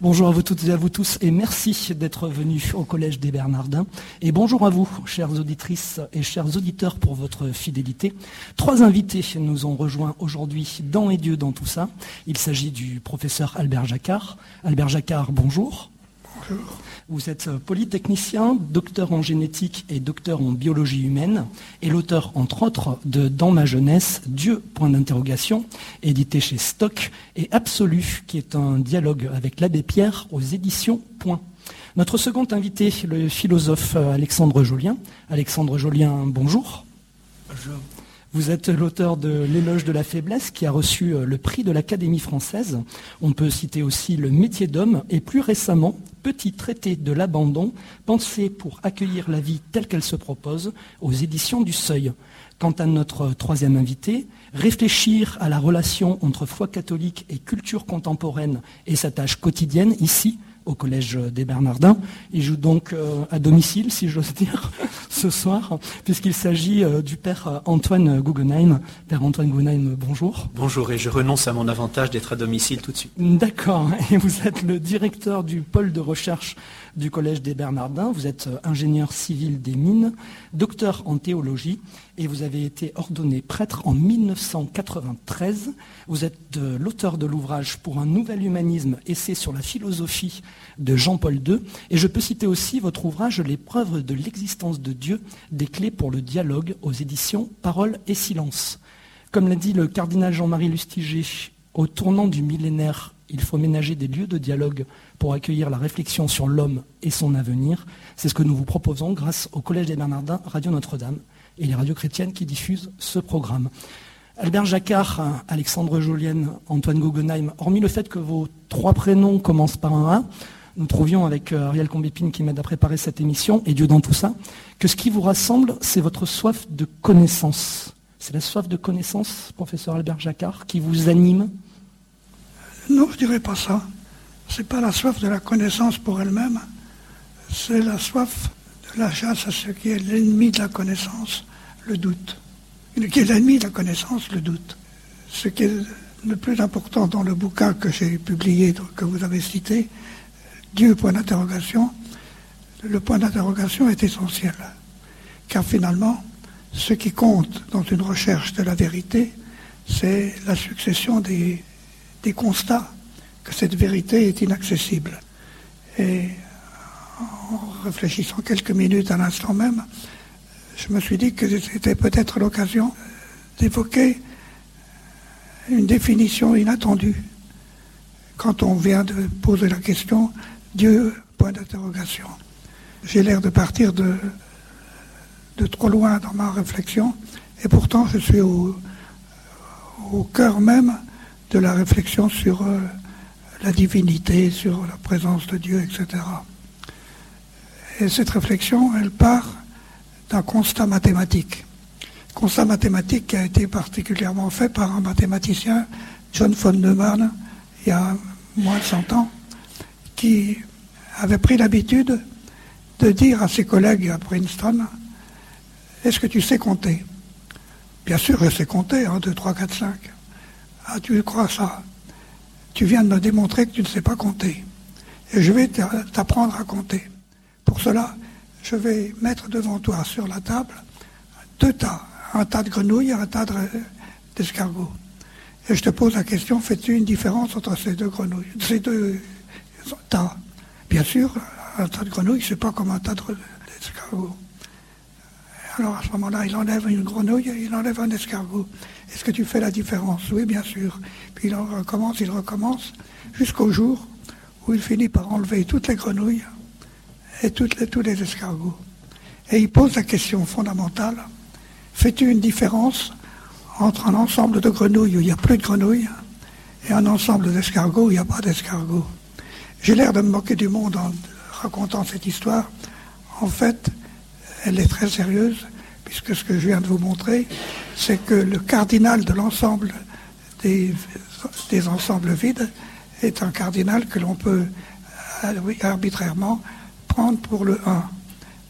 Bonjour à vous toutes et à vous tous et merci d'être venus au Collège des Bernardins. Et bonjour à vous, chères auditrices et chers auditeurs, pour votre fidélité. Trois invités nous ont rejoints aujourd'hui dans Et Dieu dans tout ça. Il s'agit du professeur Albert Jacquard. Albert Jacquard, bonjour. Vous êtes polytechnicien, docteur en génétique et docteur en biologie humaine, et l'auteur, entre autres, de Dans ma jeunesse, Dieu, point d'interrogation, édité chez Stock, et Absolu, qui est un dialogue avec l'abbé Pierre aux éditions Point. Notre second invité, le philosophe Alexandre Jolien. Alexandre Jolien, bonjour. Vous êtes l'auteur de L'éloge de la faiblesse qui a reçu euh, le prix de l'Académie française. On peut citer aussi Le métier d'homme et plus récemment Petit traité de l'abandon, pensé pour accueillir la vie telle qu'elle se propose aux éditions du Seuil. Quant à notre troisième invité, réfléchir à la relation entre foi catholique et culture contemporaine et sa tâche quotidienne ici au Collège des Bernardins. Il joue donc euh, à domicile, si j'ose dire, ce soir, puisqu'il s'agit euh, du père Antoine Guggenheim. Père Antoine Guggenheim, bonjour. Bonjour, et je renonce à mon avantage d'être à domicile tout de suite. D'accord, et vous êtes le directeur du pôle de recherche du Collège des Bernardins. Vous êtes euh, ingénieur civil des mines, docteur en théologie, et vous avez été ordonné prêtre en 1993. Vous êtes l'auteur de l'ouvrage Pour un nouvel humanisme, essai sur la philosophie de Jean-Paul II. Et je peux citer aussi votre ouvrage L'épreuve de l'existence de Dieu, des clés pour le dialogue aux éditions Parole et Silence. Comme l'a dit le cardinal Jean-Marie Lustiger, au tournant du millénaire, il faut ménager des lieux de dialogue pour accueillir la réflexion sur l'homme et son avenir. C'est ce que nous vous proposons grâce au Collège des Bernardins, Radio Notre-Dame et les radios chrétiennes qui diffusent ce programme. Albert Jacquard, Alexandre Jolienne, Antoine Guggenheim, hormis le fait que vos trois prénoms commencent par un A, nous trouvions avec euh, Ariel Combépine qui m'aide à préparer cette émission, et Dieu dans tout ça, que ce qui vous rassemble, c'est votre soif de connaissance. C'est la soif de connaissance, professeur Albert Jacquard, qui vous anime Non, je ne dirais pas ça. Ce n'est pas la soif de la connaissance pour elle-même, c'est la soif de la chasse à ce qui est l'ennemi de la connaissance, le doute. Qui est l'ennemi de la connaissance, le doute. Ce qui est le plus important dans le bouquin que j'ai publié, que vous avez cité, Dieu, point d'interrogation, le point d'interrogation est essentiel. Car finalement, ce qui compte dans une recherche de la vérité, c'est la succession des, des, constats que cette vérité est inaccessible. Et en réfléchissant quelques minutes à l'instant même, je me suis dit que c'était peut-être l'occasion d'évoquer une définition inattendue quand on vient de poser la question Dieu, point d'interrogation. J'ai l'air de partir de, trop loin dans ma réflexion, et pourtant je suis au cœur même de la réflexion sur euh, la divinité, sur la présence de Dieu, etc. Et cette réflexion, elle part d'un constat mathématique. Constat mathématique qui a été particulièrement fait par un mathématicien, John von Neumann, il y a moins de 100 ans, qui avait pris l'habitude de dire à ses collègues à Princeton, est-ce que tu sais compter? Bien sûr, je sais compter, 1, 2, 3, 4, 5. Ah, tu crois ça Tu viens de me démontrer que tu ne sais pas compter. Et je vais t'apprendre à compter. Pour cela, je vais mettre devant toi sur la table deux tas, un tas de grenouilles et un tas d'escargots. Et je te pose la question, fais-tu une différence entre ces deux grenouilles, ces deux tas? Bien sûr, un tas de grenouilles, c'est pas comme un tas d'escargots. Alors à ce moment-là, il enlève une grenouille et il enlève un escargot. Est-ce que tu fais la différence Oui, bien sûr. Puis il recommence, il recommence, jusqu'au jour où il finit par enlever toutes les grenouilles et tous les escargots. Et il pose la question fondamentale, fais-tu une différence entre un ensemble de grenouilles où il n'y a plus de grenouilles et un ensemble d'escargots où il n'y a pas d'escargots? J'ai l'air de me moquer du monde en racontant cette histoire. En fait, elle est très sérieuse, puisque ce que je viens de vous montrer, c'est que le cardinal de l'ensemble des, des, ensembles vides est un cardinal que l'on peut arbitrairement prendre pour le 1.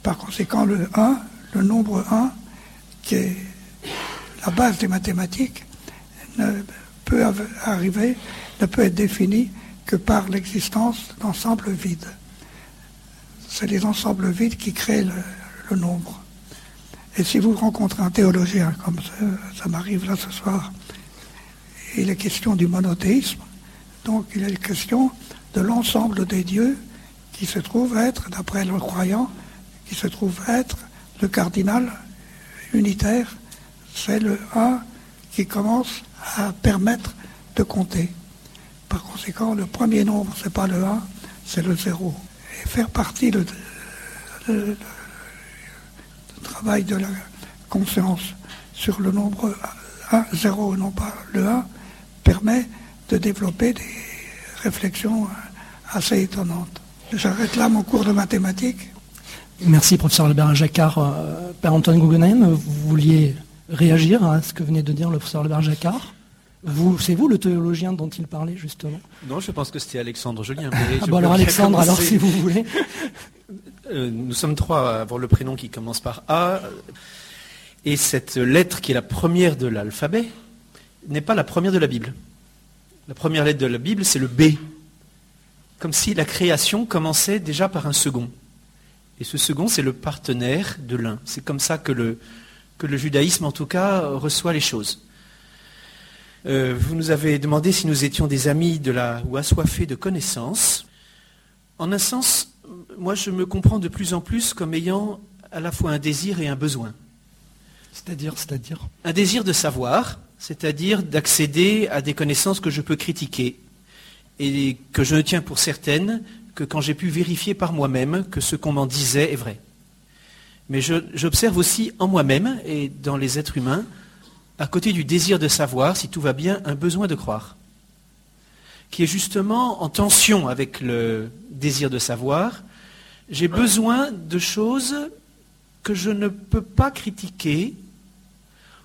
Par conséquent, le 1, le nombre 1, qui est la base des mathématiques, ne peut arriver, ne peut être défini que par l'existence d'ensembles vides. C'est les ensembles vides qui créent le, nombre. Et si vous rencontrez un théologien, comme ça, m'arrive là ce soir, il est question du monothéisme, donc il est question de l'ensemble des dieux qui se trouve être, d'après le croyant, qui se trouve être le cardinal unitaire, c'est le 1 qui commence à permettre de compter. Par conséquent, le premier nombre, ce n'est pas le 1, c'est le 0. Et faire partie du travail de la conscience sur le nombre 1, 0 non pas le 1, permet de développer des réflexions assez étonnantes. J'arrête là mon cours de mathématiques. Merci, professeur Albert Jacquard. Euh, Père Antoine Guggenheim, vous vouliez réagir à ce que venait de dire le professeur Albert Jacquard? Vous, c'est vous le théologien dont il parlait justement? Non, je pense que c'était Alexandre Julien. ah bon alors Alexandre, alors si vous voulez. Euh, nous sommes trois à avoir le prénom qui commence par A. Et cette lettre qui est la première de l'alphabet n'est pas la première de la Bible. La première lettre de la Bible, c'est le B. Comme si la création commençait déjà par un second. Et ce second, c'est le partenaire de l'un. C'est comme ça que le, que le judaïsme, en tout cas, reçoit les choses. Euh, vous nous avez demandé si nous étions des amis de la, ou assoiffés de connaissances. En un sens, moi, je me comprends de plus en plus comme ayant à la fois un désir et un besoin. C'est-à-dire, c'est-à-dire? Un désir de savoir, c'est-à-dire d'accéder à des connaissances que je peux critiquer et que je ne tiens pour certaines que quand j'ai pu vérifier par moi-même que ce qu'on m'en disait est vrai. Mais j'observe aussi en moi-même et dans les êtres humains, à côté du désir de savoir si tout va bien, un besoin de croire, qui est justement en tension avec le désir de savoir. J'ai besoin de choses que je ne peux pas critiquer,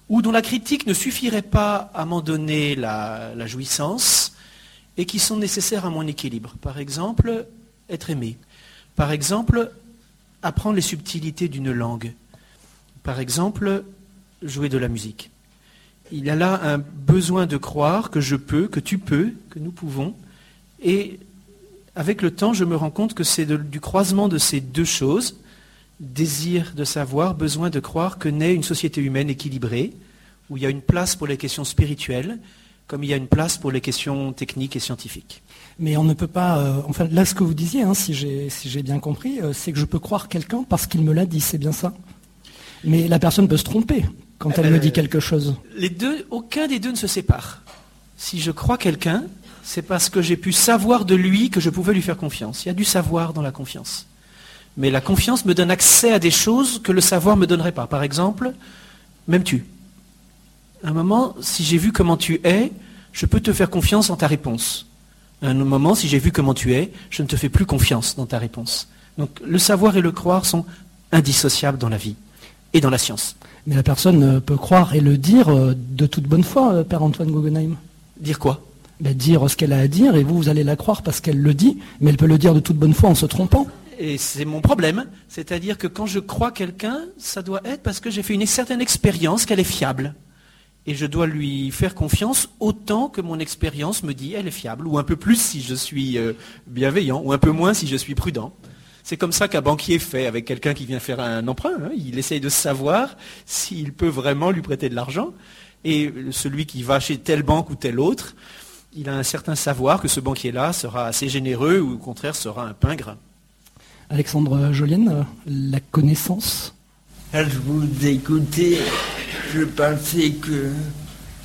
ou dont la critique ne suffirait pas à m'en donner la, jouissance, et qui sont nécessaires à mon équilibre. Par exemple, être aimé. Par exemple, apprendre les subtilités d'une langue. Par exemple, jouer de la musique. Il y a là un besoin de croire que je peux, que tu peux, que nous pouvons. Et avec le temps, je me rends compte que c'est du croisement de ces deux choses, désir de savoir, besoin de croire, que naît une société humaine équilibrée, où il y a une place pour les questions spirituelles, comme il y a une place pour les questions techniques et scientifiques. Mais on ne peut pas. Euh, enfin, là, ce que vous disiez, hein, si j'ai bien compris, euh, c'est que je peux croire quelqu'un parce qu'il me l'a dit, c'est bien ça. Mais la personne peut se tromper quand elle me dit quelque chose. Les deux, aucun des deux ne se sépare. Si je crois quelqu'un, c'est parce que j'ai pu savoir de lui que je pouvais lui faire confiance. Il y a du savoir dans la confiance. Mais la confiance me donne accès à des choses que le savoir ne me donnerait pas. Par exemple, m'aimes-tu? À un moment, si j'ai vu comment tu es, je peux te faire confiance en ta réponse un moment, si j'ai vu comment tu es, je ne te fais plus confiance dans ta réponse. Donc le savoir et le croire sont indissociables dans la vie et dans la science. Mais la personne peut croire et le dire euh, de toute bonne foi, euh, Père Antoine Guggenheim. Dire quoi? Ben, Dire ce qu'elle a à dire et vous, vous allez la croire parce qu'elle le dit, mais elle peut le dire de toute bonne foi en se trompant. Et c'est mon problème, c'est-à-dire que quand je crois quelqu'un, ça doit être parce que j'ai fait une certaine expérience qu'elle est fiable et je dois lui faire confiance autant que mon expérience me dit elle est fiable, ou un peu plus si je suis euh, bienveillant, ou un peu moins si je suis prudent. C'est comme ça qu'un banquier fait avec quelqu'un qui vient faire un emprunt. Hein. Il essaye de savoir s'il peut vraiment lui prêter de l'argent. Et celui qui va chez telle banque ou telle autre, il a un certain savoir que ce banquier-là sera assez généreux ou au contraire sera un pingre. Alexandre Jolienne, la connaissance? Je vous écoutais, je pensais que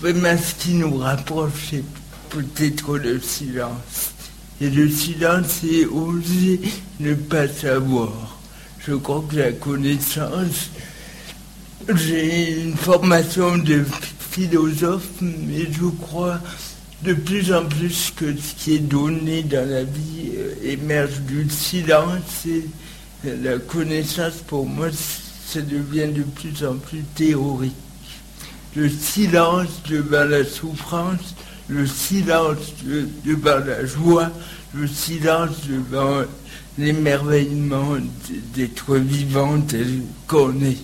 vraiment ce qui nous rapproche, c'est peut-être le silence. Et le silence, c'est oser ne pas savoir. Je crois que la connaissance, j'ai une formation de philosophe, mais je crois de plus en plus que ce qui est donné dans la vie euh, émerge du silence et la connaissance pour moi, ça devient de plus en plus théorique. Le silence devant la souffrance, le silence devant la joie, le silence devant l'émerveillement d'être vivant tel qu'on est.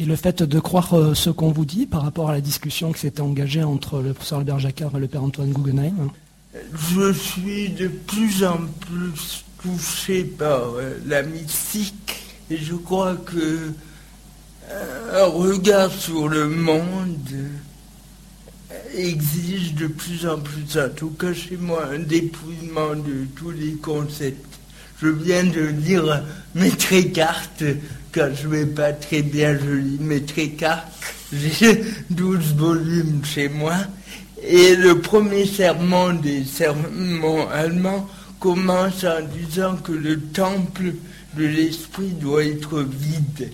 Et le fait de croire euh, ce qu'on vous dit par rapport à la discussion qui s'était engagée entre le professeur Albert Jacquard et le père Antoine Guggenheim je suis de plus en plus touché par euh, la mystique et je crois que un regard sur le monde exige de plus en plus, en tout cas chez moi, un dépouillement de tous les concepts. Je viens de lire mes cartes quand je vais pas très bien, je lis mes cartes. J'ai 12 volumes chez moi. Et le premier serment des serments allemands commence en disant que le temple de l'esprit doit être vide.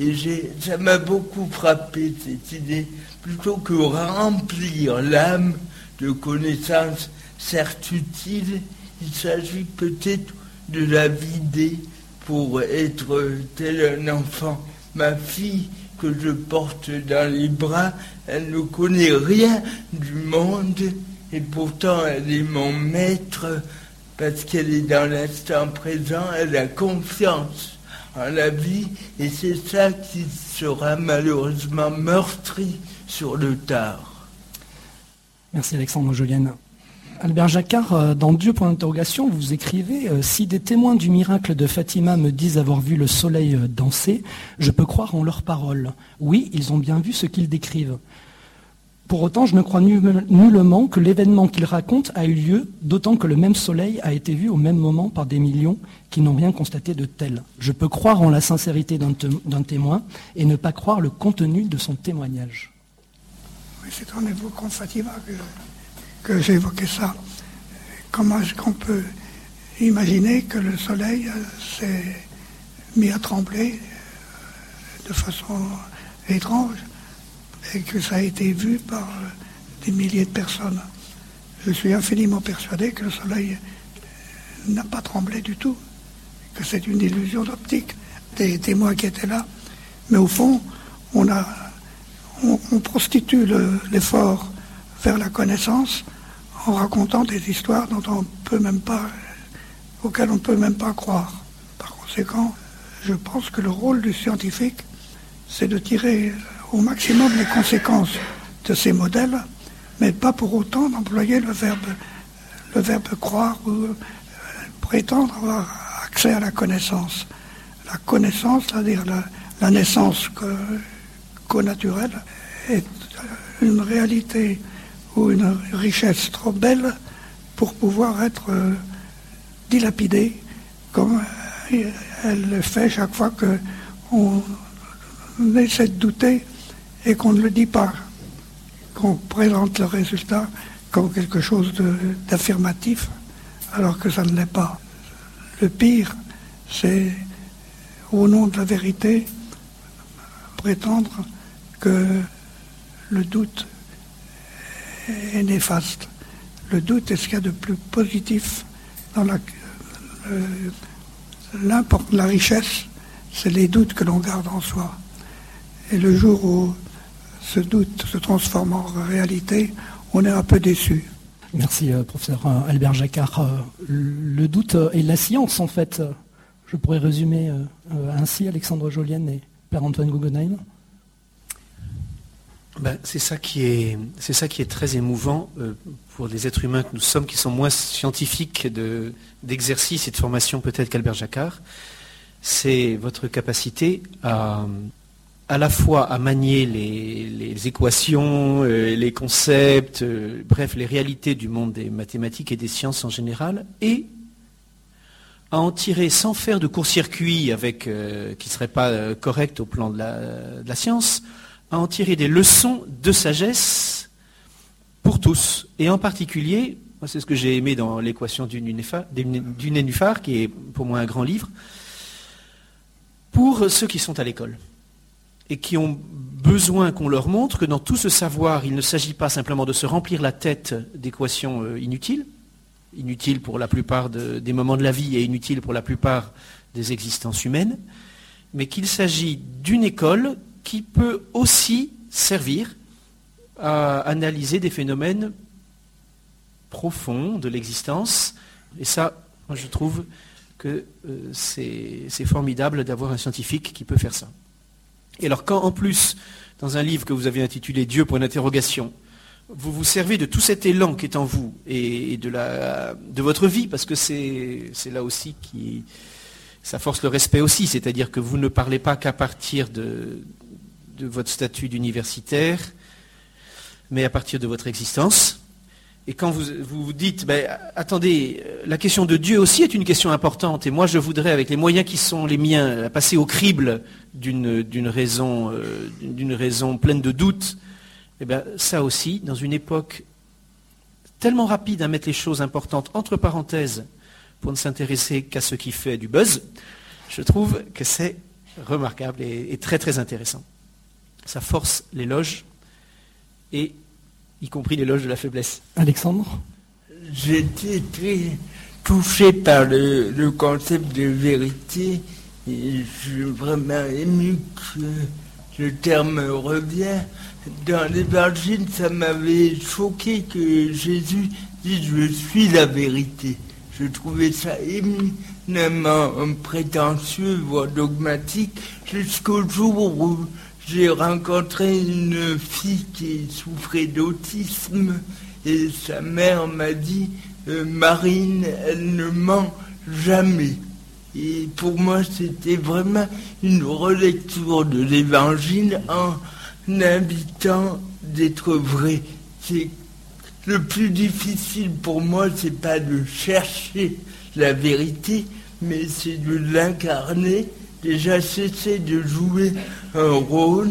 Et ça m'a beaucoup frappé cette idée. Plutôt que remplir l'âme de connaissances certes utiles, il s'agit peut-être de la vider pour être tel un enfant. Ma fille que je porte dans les bras, elle ne connaît rien du monde et pourtant elle est mon maître parce qu'elle est dans l'instant présent, elle a confiance en la vie et c'est ça qui sera malheureusement meurtri sur le tard. Merci Alexandre Jolienne. Albert Jacquard, euh, dans Dieu point d'interrogation, vous écrivez euh, Si des témoins du miracle de Fatima me disent avoir vu le soleil euh, danser, je peux croire en leurs paroles. Oui, ils ont bien vu ce qu'ils décrivent. Pour autant, je ne crois nullement que l'événement qu'ils racontent a eu lieu, d'autant que le même soleil a été vu au même moment par des millions qui n'ont rien constaté de tel. Je peux croire en la sincérité d'un témoin et ne pas croire le contenu de son témoignage. Fatima que j'ai évoqué ça. Comment est-ce qu'on peut imaginer que le soleil euh, s'est mis à trembler euh, de façon étrange et que ça a été vu par euh, des milliers de personnes? Je suis infiniment persuadé que le soleil n'a pas tremblé du tout, que c'est une illusion d'optique des témoins qui étaient là. Mais au fond, on, a, on prostitue l'effort vers la connaissance en racontant des histoires dont on peut même pas, auxquelles on ne peut même pas croire. Par conséquent, je pense que le rôle du scientifique, c'est de tirer au maximum les conséquences de ces modèles, mais pas pour autant d'employer le verbe, le verbe croire ou euh, prétendre avoir accès à la connaissance. La connaissance, c'est-à-dire la, naissance co-naturelle, est une réalité ou une richesse trop belle pour pouvoir être euh, dilapidée comme euh, elle le fait chaque fois qu'on essaie de douter et qu'on ne le dit pas, qu'on présente le résultat comme quelque chose d'affirmatif alors que ça ne l'est pas. Le pire, c'est au nom de la vérité prétendre que le doute est néfaste. Le doute est ce qu'il y a de plus positif dans la, la richesse, c'est les doutes que l'on garde en soi. Et le jour où ce doute se transforme en réalité, on est un peu déçu. Merci, euh, professeur euh, Albert Jacquard. Euh, le doute est la science, en fait. Je pourrais résumer ainsi, Alexandre Jolienne et Père Antoine Guggenheim. Ben, c'est ça qui est, très émouvant euh, pour les êtres humains que nous sommes, qui sont moins scientifiques d'exercice et de formation peut-être qu'Albert Jacquard. C'est votre capacité à, à la fois à manier les, équations, euh, les concepts, euh, bref, les réalités du monde des mathématiques et des sciences en général, et à en tirer sans faire de court-circuit avec qui ne serait pas correct au plan de la science, à en tirer des leçons de sagesse pour tous. Et en particulier, c'est ce que j'ai aimé dans l'équation du, nénuphar, qui est pour moi un grand livre, pour ceux qui sont à l'école et qui ont besoin qu'on leur montre que dans tout ce savoir, il ne s'agit pas simplement de se remplir la tête d'équations euh, inutiles, inutiles pour la plupart des moments de la vie et inutiles pour la plupart des existences humaines, mais qu'il s'agit d'une école qui peut aussi servir à analyser des phénomènes profonds de l'existence. Et ça, moi, je trouve que euh, c'est formidable d'avoir un scientifique qui peut faire ça. Et alors quand en plus, dans un livre que vous avez intitulé Dieu pour une interrogation, vous vous servez de tout cet élan qui est en vous et de, la, de votre vie, parce que c'est là aussi qui, ça force le respect aussi, c'est-à-dire que vous ne parlez pas qu'à partir de, de votre statut d'universitaire, mais à partir de votre existence. Et quand vous vous dites, ben, attendez, la question de Dieu aussi est une question importante, et moi je voudrais, avec les moyens qui sont les miens, passer au crible d'une raison, euh, raison pleine de doutes, eh bien ça aussi, dans une époque tellement rapide à mettre les choses importantes entre parenthèses, pour ne s'intéresser qu'à ce qui fait du buzz, je trouve que c'est remarquable et, très très intéressant. Ça force l'éloge et y compris l'éloge de la faiblesse. Alexandre? J'étais très touché par le, concept de vérité et je suis vraiment ému que le terme revient. Dans l'évangile, ça m'avait choqué que Jésus dise Je suis la vérité. Je trouvais ça éminemment prétentieux, voire dogmatique, jusqu'au jour où j'ai rencontré une fille qui souffrait d'autisme et sa mère m'a dit euh, Marine, elle ne ment jamais. Et pour moi, c'était vraiment une relecture de l'évangile en invitant d'être vrai. C'est le plus difficile pour moi, c'est pas de chercher la vérité, mais c'est de l'incarner déjà cesser de jouer un rôle,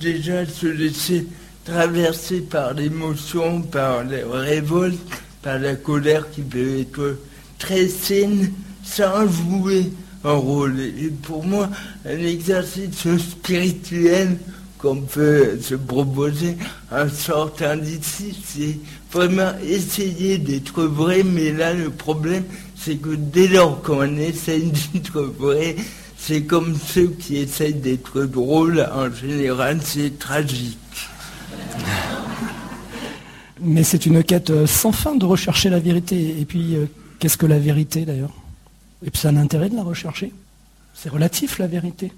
déjà se laisser traverser par l'émotion, par la révolte, par la colère qui peut être très saine, sans jouer un rôle. Et pour moi, un exercice spirituel qu'on peut se proposer en sortant d'ici, c'est vraiment essayer d'être vrai, mais là le problème, c'est que dès lors qu'on essaye d'être vrai, c'est comme ceux qui essayent d'être drôles, en général, c'est tragique. Mais c'est une quête euh, sans fin de rechercher la vérité. Et puis, euh, qu'est-ce que la vérité d'ailleurs? Et puis, ça a un intérêt de la rechercher. C'est relatif la vérité,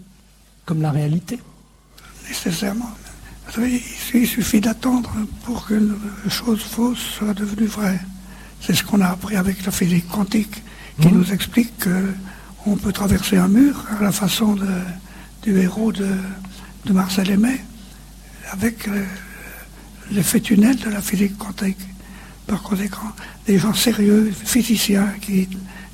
comme la réalité. Nécessairement. Il suffit d'attendre pour qu'une chose fausse soit devenue vraie. C'est ce qu'on a appris avec la physique quantique, qui mmh. nous explique que on peut traverser un mur à la façon du héros de, Marcel Aimé, avec euh, l'effet tunnel de la physique quantique. Par conséquent, des gens sérieux, physiciens, qui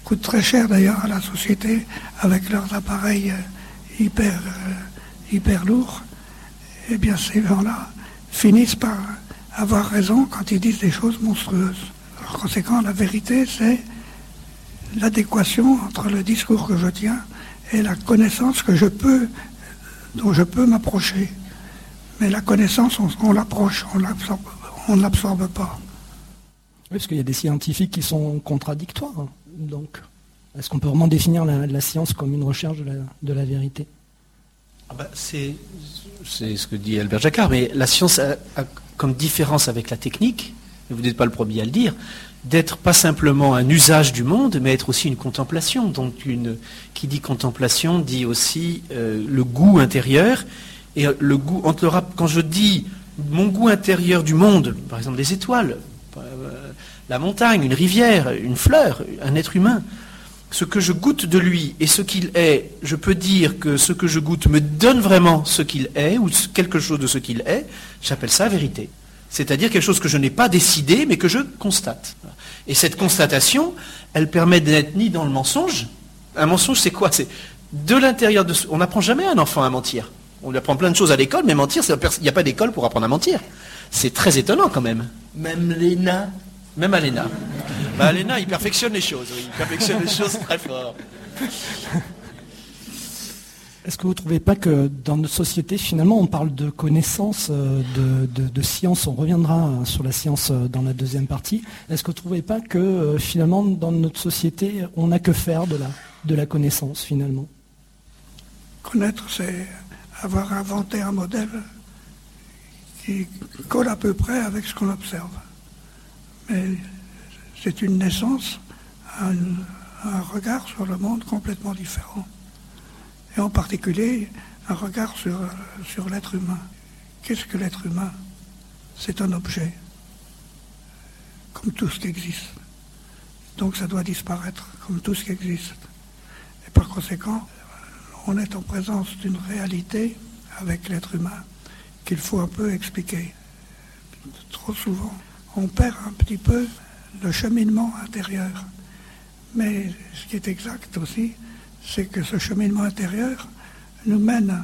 coûtent très cher d'ailleurs à la société avec leurs appareils euh, hyper, euh, hyper lourds, eh bien ces gens-là finissent par avoir raison quand ils disent des choses monstrueuses. Par conséquent, la vérité, c'est l'adéquation entre le discours que je tiens et la connaissance que je peux, dont je peux m'approcher. Mais la connaissance, on, l'approche, on ne l'absorbe pas. Oui, parce qu'il y a des scientifiques qui sont contradictoires. Hein. Donc, est-ce qu'on peut vraiment définir la, science comme une recherche de la, vérité? Ah bah, c'est, ce que dit Albert Jacquard, mais la science a comme différence avec la technique, et vous n'êtes pas le premier à le dire, d'être pas simplement un usage du monde, mais être aussi une contemplation. Donc qui dit contemplation dit aussi euh, le goût intérieur. Et euh, le goût, quand je dis mon goût intérieur du monde, par exemple des étoiles, euh, la montagne, une rivière, une fleur, un être humain, ce que je goûte de lui et ce qu'il est, je peux dire que ce que je goûte me donne vraiment ce qu'il est, ou quelque chose de ce qu'il est, j'appelle ça vérité c'est-à-dire quelque chose que je n'ai pas décidé, mais que je constate. Et cette constatation, elle permet d'être ni dans le mensonge. Un mensonge, c'est quoi? C'est de l'intérieur de... On n'apprend jamais à un enfant à mentir. On lui apprend plein de choses à l'école, mais mentir, il n'y a pas d'école pour apprendre à mentir. C'est très étonnant quand même. Même Léna Même à Léna. Bah, il perfectionne les choses. Il perfectionne les choses très fort. Est-ce que vous ne trouvez pas que dans notre société, finalement, on parle de connaissance, euh, de, science, on reviendra sur la science euh, dans la deuxième partie. Est-ce que vous ne trouvez pas que euh, finalement, dans notre société, on n'a que faire de la connaissance, finalement? Connaître, c'est avoir inventé un modèle qui colle à peu près avec ce qu'on observe. Mais c'est une naissance, un regard sur le monde complètement différent et en particulier un regard sur, sur l'être humain. Qu'est-ce que l'être humain? C'est un objet. comme tout ce qui existe. Donc ça doit disparaître comme tout ce qui existe. Et par conséquent, on est en présence d'une réalité avec l'être humain qu'il faut un peu expliquer. Trop souvent, on perd un petit peu le cheminement intérieur. Mais ce qui est exact aussi, c'est que ce cheminement intérieur nous mène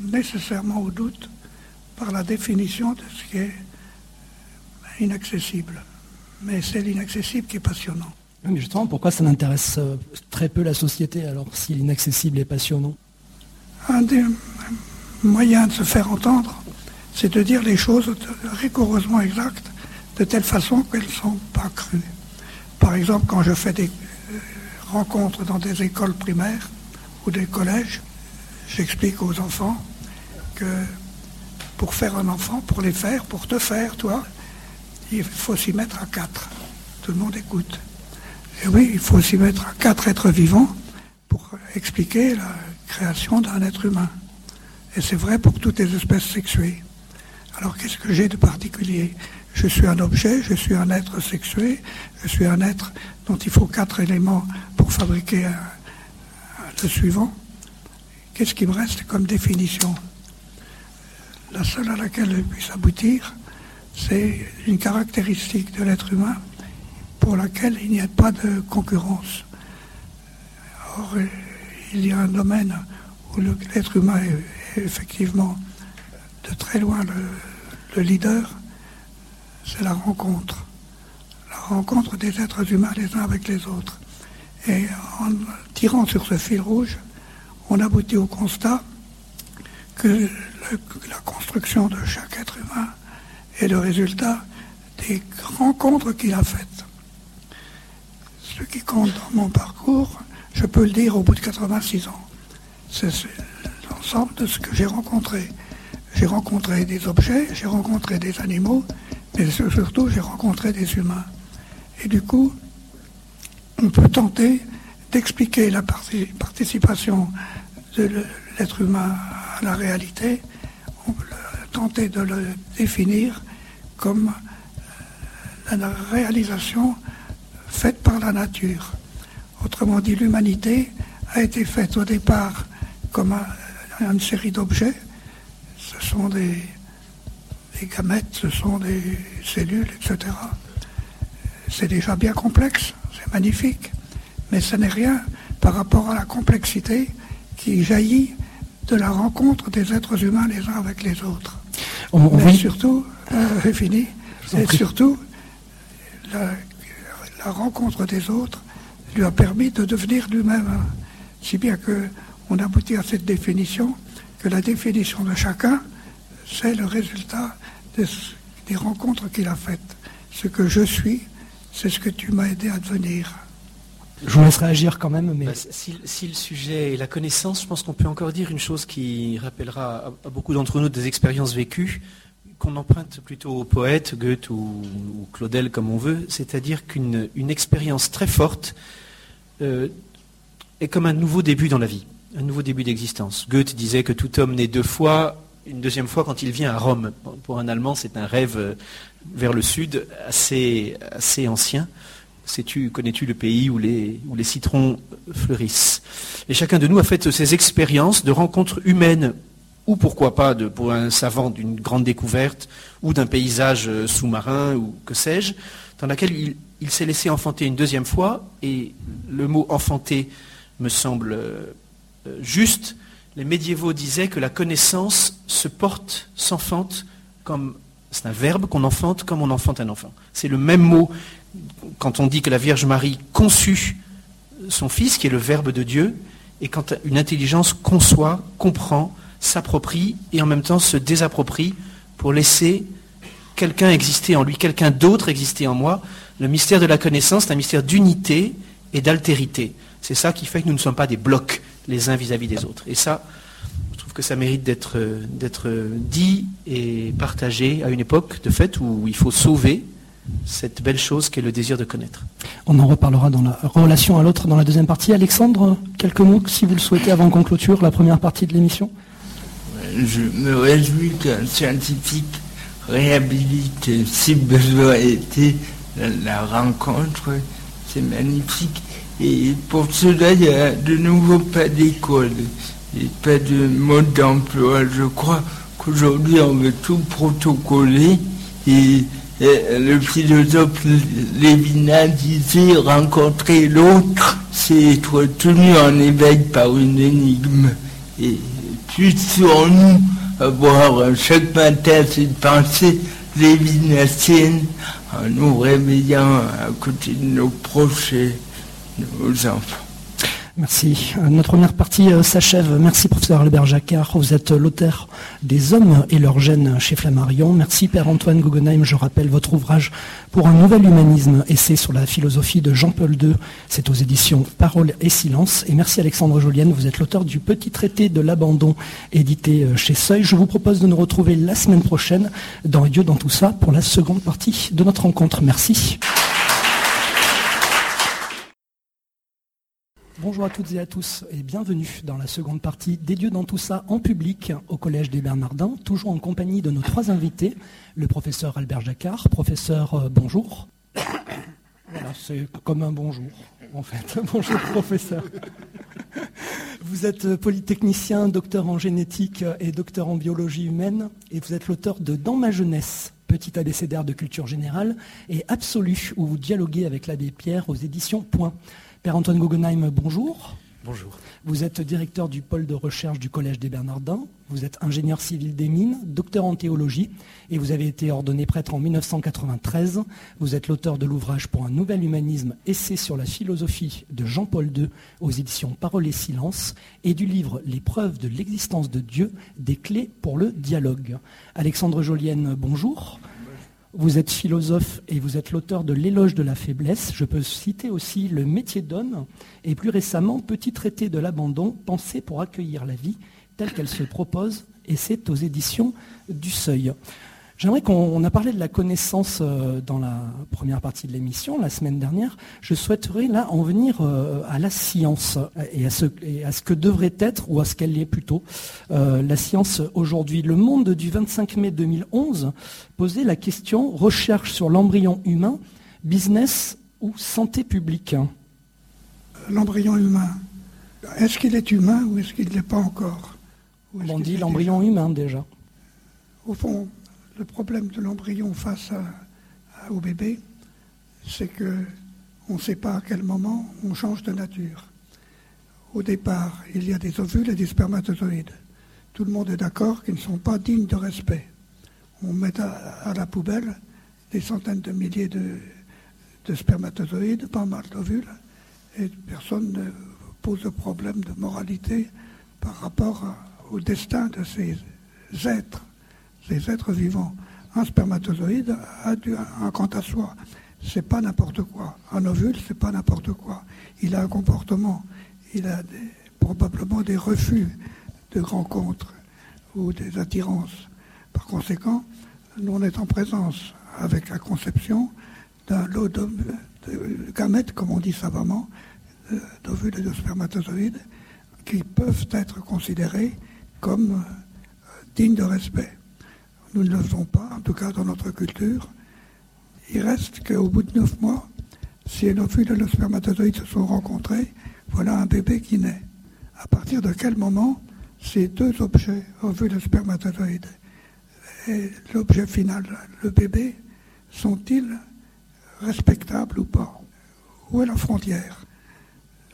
nécessairement au doute par la définition de ce qui est inaccessible. Mais c'est l'inaccessible qui est passionnant. Mais justement, pourquoi ça n'intéresse euh, très peu la société alors si l'inaccessible est passionnant? Un des moyens de se faire entendre, c'est de dire les choses rigoureusement exactes, de telle façon qu'elles ne sont pas crues. Par exemple, quand je fais des rencontres dans des écoles primaires ou des collèges, j'explique aux enfants que pour faire un enfant, pour les faire, pour te faire, toi, il faut s'y mettre à quatre. Tout le monde écoute. Et oui, il faut s'y mettre à quatre êtres vivants pour expliquer la création d'un être humain. Et c'est vrai pour toutes les espèces sexuées. Alors qu'est-ce que j'ai de particulier? Je suis un objet, je suis un être sexué, je suis un être dont il faut quatre éléments pour fabriquer le suivant. Qu'est-ce qui me reste comme définition? La seule à laquelle je puisse aboutir, c'est une caractéristique de l'être humain pour laquelle il n'y a pas de concurrence. Or, il y a un domaine où l'être humain est effectivement de très loin le, leader, c'est la rencontre. La rencontre des êtres humains les uns avec les autres. Et en tirant sur ce fil rouge, on aboutit au constat que la construction de chaque être humain est le résultat des rencontres qu'il a faites. Ce qui compte dans mon parcours, je peux le dire au bout de 86 ans. C'est l'ensemble de ce que j'ai rencontré. J'ai rencontré des objets, j'ai rencontré des animaux, mais surtout j'ai rencontré des humains. Et du coup, on peut tenter d'expliquer la participation de l'être humain à la réalité, on peut tenter de le définir comme euh, la réalisation faite par la nature. Autrement dit, l'humanité a été faite au départ comme une série d'objets. Ce sont des, des gamètes, ce sont des cellules, etc. C'est déjà bien complexe, c'est magnifique, mais ce n'est rien par rapport à la complexité qui jaillit de la rencontre des êtres humains les uns avec les autres. mais surtout, euh, fini, et surtout, la, la, rencontre des autres lui a permis de devenir lui-même. Si bien que on aboutit à cette définition, que la définition de chacun, c'est le résultat des rencontres qu'il a faites. Ce que je suis, c'est ce que tu m'as aidé à devenir. Je vous laisse réagir quand même. Mais... Bah, si, le sujet est la connaissance, je pense qu'on peut encore dire une chose qui rappellera à, beaucoup d'entre nous des expériences vécues, qu'on emprunte plutôt au poète, Goethe ou, Claudel comme on veut, c'est-à-dire qu'une expérience très forte euh, est comme un nouveau début dans la vie, un nouveau début d'existence. Goethe disait que tout homme naît deux fois, une deuxième fois quand il vient à Rome. Pour un Allemand, c'est un rêve euh, vers le sud assez, ancien. Connais-tu le pays où les, citrons fleurissent? Et chacun de nous a fait ces expériences de rencontres humaines, ou pourquoi pas de, pour un savant d'une grande découverte, ou d'un paysage euh, sous-marin, ou que sais-je, dans laquelle il, il s'est laissé enfanter une deuxième fois, et le mot enfanter me semble euh, juste. Les médiévaux disaient que la connaissance se porte, s'enfante comme c'est un verbe qu'on enfante comme on enfante un enfant. C'est le même mot quand on dit que la Vierge Marie conçut son Fils, qui est le Verbe de Dieu, et quand une intelligence conçoit, comprend, s'approprie et en même temps se désapproprie pour laisser quelqu'un exister en lui, quelqu'un d'autre exister en moi. Le mystère de la connaissance, c'est un mystère d'unité et d'altérité. C'est ça qui fait que nous ne sommes pas des blocs les uns vis-à-vis des autres. Et ça, je trouve que ça mérite d'être dit et partagé à une époque de fait où il faut sauver cette belle chose qu'est le désir de connaître. On en reparlera dans la relation à l'autre dans la deuxième partie. Alexandre, quelques mots si vous le souhaitez avant qu'on clôture la première partie de l'émission Je me réjouis qu'un scientifique réhabilite si besoin était la, rencontre. C'est magnifique. Et pour cela, il n'y a de nouveau pas d'école et pas de mode d'emploi. Je crois qu'aujourd'hui, on veut tout protocoler. Et, le philosophe Lévinas disait rencontrer l'autre, c'est être tenu en éveil par une énigme. Et puissions-nous avoir chaque matin cette pensée lévinassienne en nous réveillant à côté de nos proches? Merci. Euh, notre première partie euh, s'achève. Merci professeur Albert Jacquard. Vous êtes l'auteur des Hommes et leurs gènes chez Flammarion. Merci Père Antoine Guggenheim. Je rappelle votre ouvrage pour un nouvel humanisme, essai sur la philosophie de Jean-Paul II. C'est aux éditions Parole et Silence. Et merci Alexandre Jolienne. Vous êtes l'auteur du Petit traité de l'abandon édité euh, chez Seuil. Je vous propose de nous retrouver la semaine prochaine dans Dieu dans tout ça pour la seconde partie de notre rencontre. Merci. Bonjour à toutes et à tous et bienvenue dans la seconde partie des dieux dans tout ça en public au Collège des Bernardins, toujours en compagnie de nos trois invités, le professeur Albert Jacquard. Professeur, euh, bonjour. C'est comme un bonjour, en fait. bonjour professeur. Vous êtes polytechnicien, docteur en génétique et docteur en biologie humaine et vous êtes l'auteur de Dans ma jeunesse, petit abécédaire de culture générale et absolu où vous dialoguez avec l'abbé Pierre aux éditions Point. Père Antoine Guggenheim, bonjour. Bonjour. Vous êtes directeur du pôle de recherche du Collège des Bernardins, vous êtes ingénieur civil des mines, docteur en théologie, et vous avez été ordonné prêtre en 1993. Vous êtes l'auteur de l'ouvrage pour un nouvel humanisme, essai sur la philosophie de Jean-Paul II aux éditions Parole et Silence, et du livre Les preuves de l'existence de Dieu, des clés pour le dialogue. Alexandre Jolienne, bonjour. Vous êtes philosophe et vous êtes l'auteur de L'éloge de la faiblesse. Je peux citer aussi Le métier d'homme et plus récemment Petit traité de l'abandon, pensé pour accueillir la vie telle qu'elle se propose et c'est aux éditions du Seuil. J'aimerais qu'on a parlé de la connaissance euh, dans la première partie de l'émission la semaine dernière. Je souhaiterais là en venir euh, à la science et à, ce, à ce que devrait être ou à ce qu'elle est plutôt euh, la science aujourd'hui. Le Monde du 25 mai 2011 posait la question recherche sur l'embryon humain, business ou santé publique? L'embryon humain, est-ce qu'il est humain ou est-ce qu'il ne l'est pas encore? On dit l'embryon humain déjà. Au fond, le problème de l'embryon face au bébé, c'est qu'on ne sait pas à quel moment on change de nature. Au départ, il y a des ovules et des spermatozoïdes. Tout le monde est d'accord qu'ils ne sont pas dignes de respect. On met à, la poubelle des centaines de milliers de, spermatozoïdes, pas mal d'ovules, et personne ne pose de problème de moralité par rapport au destin de ces êtres les êtres vivants. Un spermatozoïde a un quant à soi. C'est pas n'importe quoi. Un ovule, c'est pas n'importe quoi. Il a un comportement. Il a probablement des refus de rencontres ou des attirances. Par conséquent, nous on est en présence avec la conception d'un lot de, gamètes, comme on dit savamment, d'ovules et de spermatozoïdes, qui peuvent être considérés comme euh, dignes de respect. Nous ne le faisons pas, en tout cas dans notre culture. Il reste qu'au bout de neuf mois, si l'ovule et le spermatozoïde se sont rencontrés, voilà un bébé qui naît. À partir de quel moment ces deux objets, ovule et spermatozoïde, et l'objet final, le bébé, sont-ils respectables ou pas? Où est la frontière?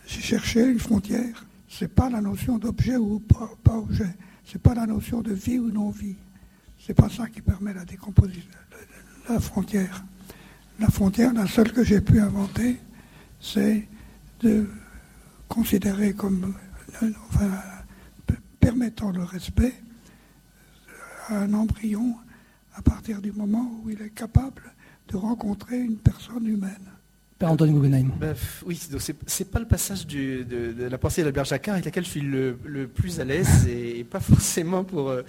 J'ai cherché une frontière. Ce n'est pas la notion d'objet ou pas, pas objet. Ce n'est pas la notion de vie ou non-vie. C'est pas ça qui permet la décomposition, la frontière. La frontière, la seule que j'ai pu inventer, c'est de considérer comme enfin, permettant le respect à un embryon à partir du moment où il est capable de rencontrer une personne humaine. Père Antoine Guggenheim. Ben, oui, c'est pas le passage de, la pensée d'Albert Jacquard avec laquelle je suis le, plus à l'aise et, pas forcément pour. Euh,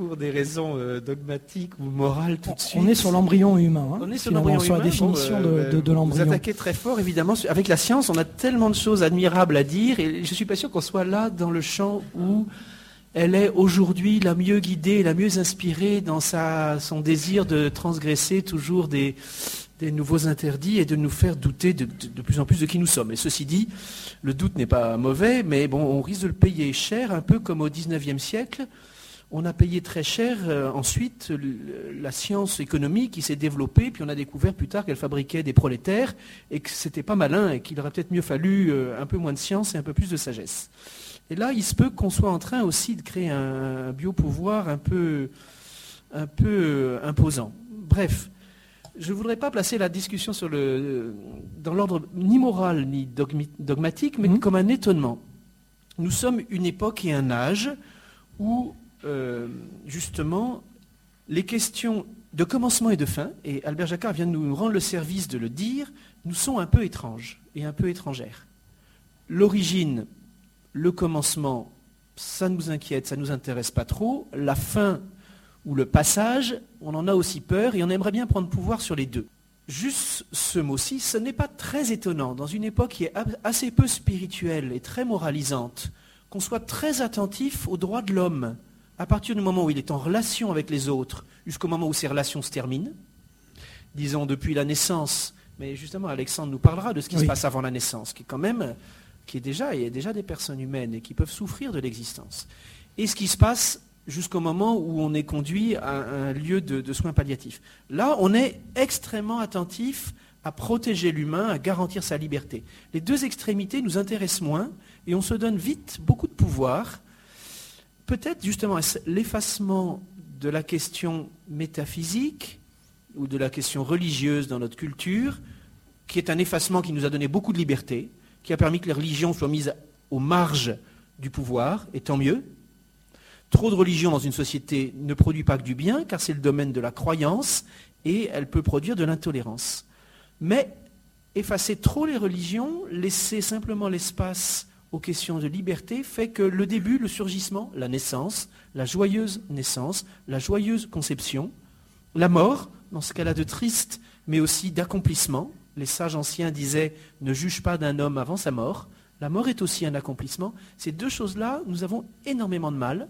pour des raisons euh, dogmatiques ou morales tout de suite. On est sur l'embryon humain. Hein, on est sur l'embryon humain. la définition de, de, l'embryon. Vous attaquez très fort, évidemment. Avec la science, on a tellement de choses admirables à dire, et je ne suis pas sûr qu'on soit là dans le champ où elle est aujourd'hui la mieux guidée, la mieux inspirée dans son désir de transgresser toujours des, nouveaux interdits et de nous faire douter de, plus en plus de qui nous sommes. Et ceci dit, le doute n'est pas mauvais, mais bon, on risque de le payer cher, un peu comme au XIXe siècle. On a payé très cher euh, ensuite la science économique qui s'est développée, puis on a découvert plus tard qu'elle fabriquait des prolétaires et que c'était pas malin et qu'il aurait peut-être mieux fallu euh, un peu moins de science et un peu plus de sagesse. Et là, il se peut qu'on soit en train aussi de créer un biopouvoir un peu, un peu euh, imposant. Bref, je ne voudrais pas placer la discussion sur le, dans l'ordre ni moral ni dogmatique, mais mmh. comme un étonnement. Nous sommes une époque et un âge où, euh, justement, les questions de commencement et de fin, et Albert Jacquard vient de nous rendre le service de le dire, nous sont un peu étranges et un peu étrangères. L'origine le commencement, ça nous inquiète, ça ne nous intéresse pas trop. La fin ou le passage, on en a aussi peur et on aimerait bien prendre pouvoir sur les deux. Juste ce mot-ci, ce n'est pas très étonnant, dans une époque qui est assez peu spirituelle et très moralisante, qu'on soit très attentif aux droits de l'homme, à partir du moment où il est en relation avec les autres, jusqu'au moment où ces relations se terminent, disons depuis la naissance, mais justement Alexandre nous parlera de ce qui se passe avant la naissance, qui est quand même qui est déjà, il y a déjà des personnes humaines et qui peuvent souffrir de l'existence. Et ce qui se passe jusqu'au moment où on est conduit à un lieu de, soins palliatifs. Là, on est extrêmement attentif à protéger l'humain, à garantir sa liberté. Les deux extrémités nous intéressent moins et on se donne vite beaucoup de pouvoir. Peut-être justement l'effacement de la question métaphysique ou de la question religieuse dans notre culture, qui est un effacement qui nous a donné beaucoup de liberté, qui a permis que les religions soient mises aux marges du pouvoir, et tant mieux. Trop de religion dans une société ne produit pas que du bien, car c'est le domaine de la croyance, et elle peut produire de l'intolérance. Mais effacer trop les religions, laisser simplement l'espace aux questions de liberté, fait que le début, le surgissement, la naissance, la joyeuse naissance, la joyeuse conception, la mort, dans ce cas-là de triste, mais aussi d'accomplissement, les sages anciens disaient ne juge pas d'un homme avant sa mort. La mort est aussi un accomplissement. Ces deux choses-là, nous avons énormément de mal.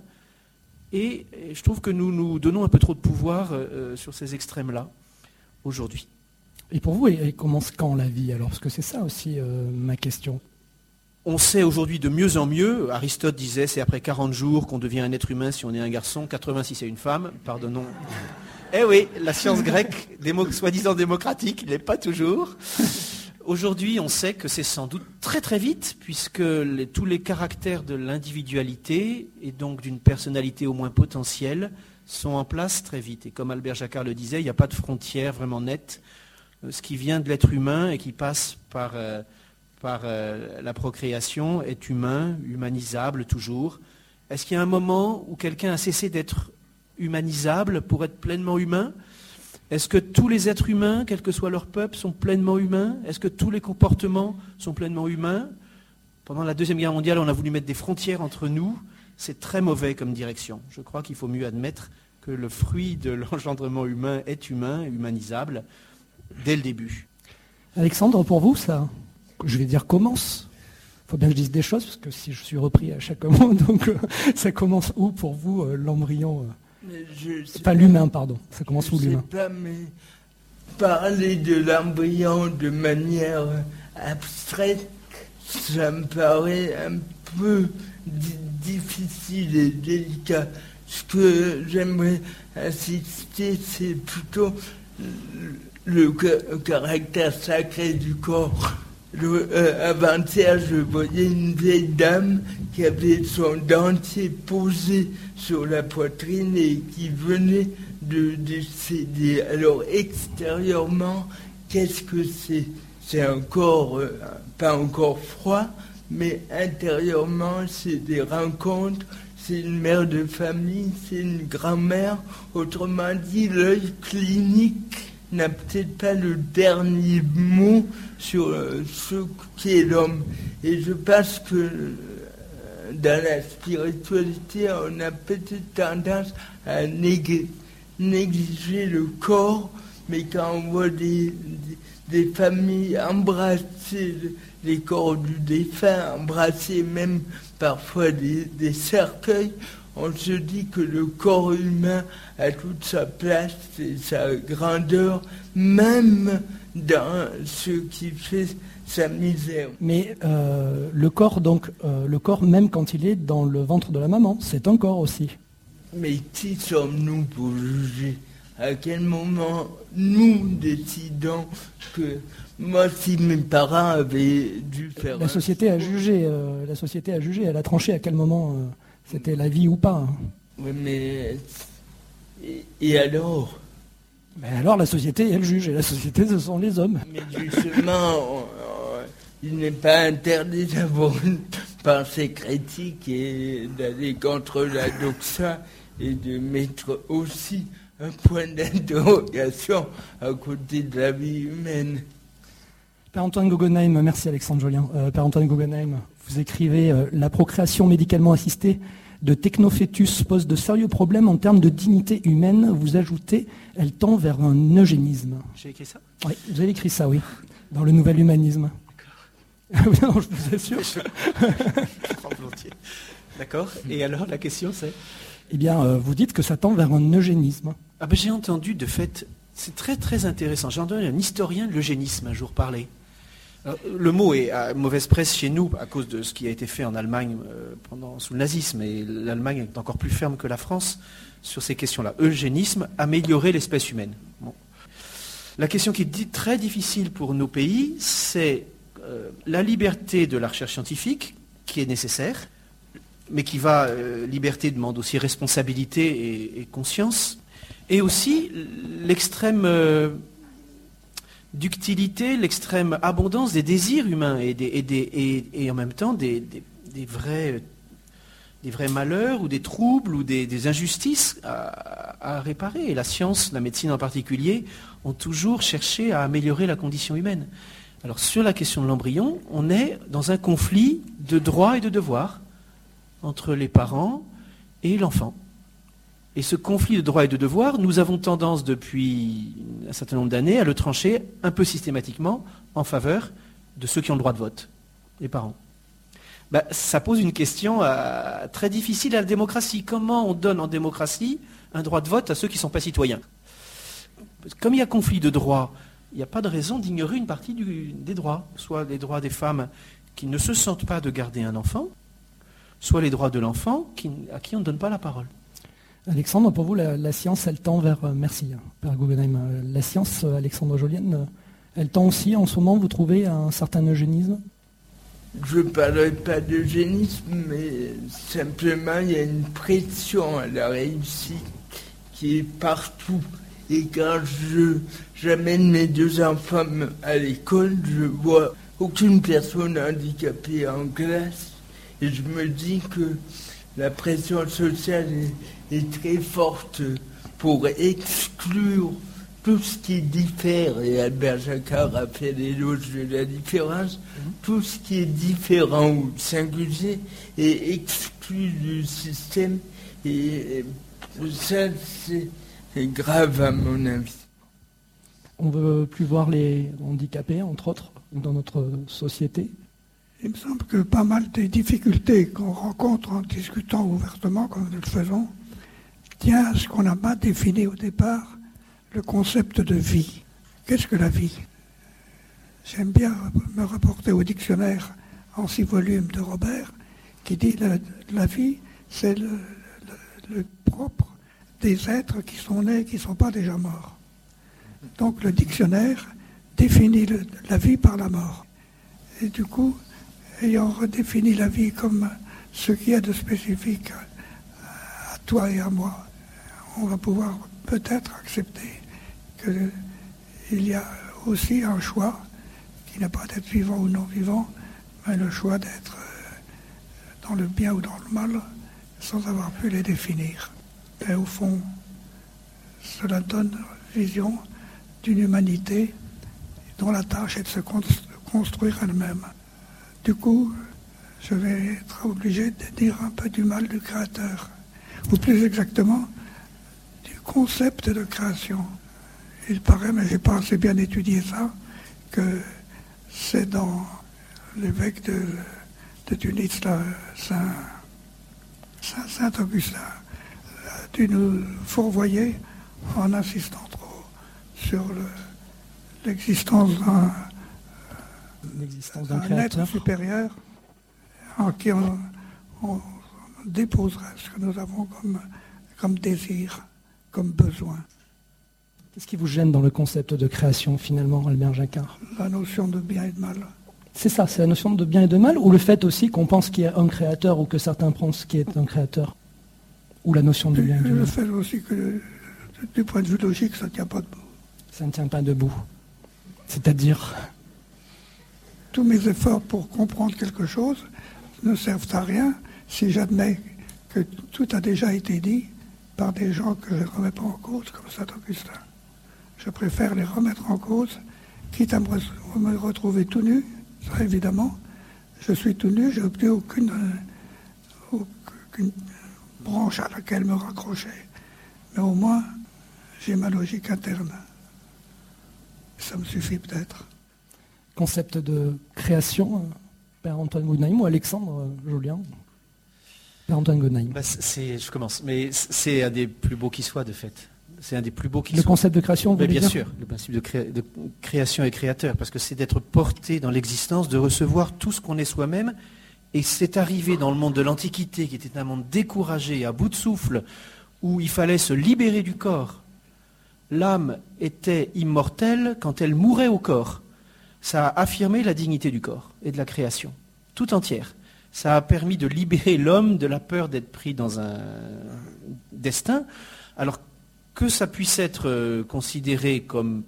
Et, je trouve que nous nous donnons un peu trop de pouvoir euh, euh, sur ces extrêmes-là aujourd'hui. Et pour vous, elle commence quand la vie alors? Parce que c'est ça aussi euh, ma question. On sait aujourd'hui de mieux en mieux. Aristote disait c'est après 40 jours qu'on devient un être humain si on est un garçon, 80 si c'est une femme. Pardonnons eh oui, la science grecque, soi-disant démocratique, il n'est pas toujours. Aujourd'hui, on sait que c'est sans doute très très vite, puisque tous les caractères de l'individualité, et donc d'une personnalité au moins potentielle, sont en place très vite. Et comme Albert Jacquard le disait, il n'y a pas de frontière vraiment nette. Euh, ce qui vient de l'être humain et qui passe par, euh, par euh, la procréation est humain, humanisable toujours. Est-ce qu'il y a un moment où quelqu'un a cessé d'être humanisable pour être pleinement humain? Est-ce que tous les êtres humains, quel que soit leur peuple, sont pleinement humains? Est-ce que tous les comportements sont pleinement humains? Pendant la Deuxième Guerre mondiale, on a voulu mettre des frontières entre nous. C'est très mauvais comme direction. Je crois qu'il faut mieux admettre que le fruit de l'engendrement humain est humain, humanisable, dès le début. Alexandre, pour vous, ça, je vais dire, commence il faut bien que je dise des choses, parce que si je suis repris à chaque moment, donc euh, ça commence où pour vous, euh, l'embryon euh pas l'humain, pardon. Ça commence où l'humain pas, mais parler de l'embryon de manière abstraite, ça me paraît un peu difficile et délicat. Ce que j'aimerais insister, c'est plutôt le caractère sacré du corps. Euh, avant-hier, je voyais une vieille dame qui avait son dentier posé sur la poitrine et qui venait de décéder. Alors extérieurement, qu'est-ce que c'est? C'est un corps, euh, pas encore froid, mais intérieurement, c'est des rencontres, c'est une mère de famille, c'est une grand-mère. Autrement dit, l'œil clinique n'a peut-être pas le dernier mot sur euh, ce qu'est l'homme. Et je pense que euh, dans la spiritualité, on a peut-être tendance à négliger le corps, mais quand on voit des, familles embrasser les corps du défunt, embrasser même parfois des, cercueils, on se dit que le corps humain a toute sa place et sa grandeur, même dans ce qui fait sa misère. Mais euh, le corps, donc, euh, le corps, même quand il est dans le ventre de la maman, c'est un corps aussi. Mais qui sommes-nous pour juger À quel moment nous décidons que moi, si mes parents avaient dû faire... La un société a jugé, euh, la société a jugé, elle a tranché à quel moment c'était la vie ou pas. hein. Oui, mais... Et, alors? Mais alors la société, elle juge, et la société, ce sont les hommes. Mais justement, on- il n'est pas interdit d'avoir une pensée critique et d'aller contre la doxa et de mettre aussi un point d'interrogation à côté de la vie humaine. Père Antoine Guggenheim, merci Alexandre Jolien. Euh, Père Antoine Guggenheim, vous écrivez euh, La procréation médicalement assistée de technofétus pose de sérieux problèmes en termes de dignité humaine. Vous ajoutez, elle tend vers un eugénisme. J'ai écrit ça? Oui, vous avez écrit ça, oui, dans le nouvel humanisme. Oui, non, je vous assure. Je prends volontiers. D'accord. Et alors, la question c'est? Eh bien, euh, vous dites que ça tend vers un eugénisme. ah ben, J'ai entendu, de fait, c'est très très intéressant. J'ai entendu un historien de l'eugénisme un jour parler. Alors, le mot est à mauvaise presse chez nous à cause de ce qui a été fait en Allemagne euh, pendant, sous le nazisme. Et l'Allemagne est encore plus ferme que la France sur ces questions-là. Eugénisme, améliorer l'espèce humaine. La question qui est très difficile pour nos pays, c'est euh, la liberté de la recherche scientifique, qui est nécessaire, mais qui va, euh, liberté demande aussi responsabilité et, conscience, et aussi l'extrême euh, ductilité, l'extrême abondance des désirs humains et, en même temps des, vrais, malheurs ou des troubles ou des, injustices à, à réparer. Et la science, la médecine en particulier, ont toujours cherché à améliorer la condition humaine. Alors sur la question de l'embryon, on est dans un conflit de droits et de devoirs entre les parents et l'enfant. Et ce conflit de droits et de devoirs, nous avons tendance depuis un certain nombre d'années à le trancher un peu systématiquement en faveur de ceux qui ont le droit de vote, les parents. Ben, ça pose une question euh, très difficile à la démocratie. Comment on donne en démocratie un droit de vote à ceux qui ne sont pas citoyens? Comme il y a conflit de droits, il n'y a pas de raison d'ignorer une partie des droits, soit les droits des femmes qui ne se sentent pas de garder un enfant, soit les droits de l'enfant à qui on ne donne pas la parole. Alexandre, pour vous, la, science, elle tend vers... euh, merci, hein, Père Guggenheim. Euh, La science, euh, Alexandre Jolienne, elle tend aussi, en ce moment, vous trouvez, un certain eugénisme? Je ne parlerai pas d'eugénisme, mais simplement il y a une pression à la réussite qui est partout. Et quand je j'amène mes deux enfants à l'école, je vois aucune personne handicapée en classe. Et je me dis que la pression sociale est, est très forte pour exclure tout ce qui diffère, et Albert Jacquard a fait l'éloge de la différence, tout ce qui est différent ou singulier est exclu du système, et ça c'est c'est grave à mon avis. On ne veut plus voir les handicapés, entre autres, dans notre société. Il me semble que pas mal des difficultés qu'on rencontre en discutant ouvertement, comme nous le faisons, tient à ce qu'on n'a pas défini au départ le concept de vie. Qu'est-ce que la vie? J'aime bien me rapporter au dictionnaire en six volumes de Robert, qui dit la, la vie, c'est le, propre des êtres qui sont nés, qui ne sont pas déjà morts. Donc le dictionnaire définit la vie par la mort. Et du coup, ayant redéfini la vie comme ce qu'il y a de spécifique à toi et à moi, on va pouvoir peut-être accepter qu'il y a aussi un choix qui n'a pas d'être vivant ou non vivant, mais le choix d'être euh, dans le bien ou dans le mal sans avoir pu les définir. Et au fond, cela donne vision d'une humanité dont la tâche est de se cons- construire elle-même. Du coup, je vais être obligé de dire un peu du mal du créateur, ou plus exactement, concept de création. Il paraît, mais je n'ai pas assez bien étudié ça, que c'est dans l'évêque de, de Tunis, là, Saint, Saint Augustin. A dû nous fourvoyer en insistant trop sur l'existence d'un être supérieur en qui on, déposerait ce que nous avons comme, comme désir, comme besoin. Qu'est-ce qui vous gêne dans le concept de création finalement, Albert Jacquard? La notion de bien et de mal. C'est ça, c'est la notion de bien et de mal, ou le fait aussi qu'on pense qu'il y a un créateur ou que certains pensent qu'il y a un créateur? Ou la notion de bien et de mal Le fait aussi que du point de vue logique, ça ne tient pas debout. Ça ne tient pas debout. C'est-à-dire? Tous mes efforts pour comprendre quelque chose ne servent à rien si j'admets que tout a déjà été dit par des gens que je ne remets pas en cause, comme Saint Augustin. Je préfère les remettre en cause, quitte à me retrouver tout nu, ça évidemment. Je suis tout nu, je n'ai aucune, aucune branche à laquelle me raccrocher. Mais au moins, j'ai ma logique interne. Ça me suffit peut-être. Concept de création, euh, Père Antoine Gounaïm ou Alexandre euh, Julien? Père Antoine. Bah, je commence, mais c'est un des plus beaux qui soit de fait. C'est un des plus beaux qui Le concept de création, vous Bien sûr, le principe de, de, création et créateur, parce que c'est d'être porté dans l'existence, de recevoir tout ce qu'on est soi-même. Et c'est arrivé dans le monde de l'Antiquité, qui était un monde découragé, à bout de souffle, où il fallait se libérer du corps. L'âme était immortelle quand elle mourait au corps. Ça a affirmé la dignité du corps et de la création, tout entière. Ça a permis de libérer l'homme de la peur d'être pris dans un destin. Alors que ça puisse être euh, considéré comme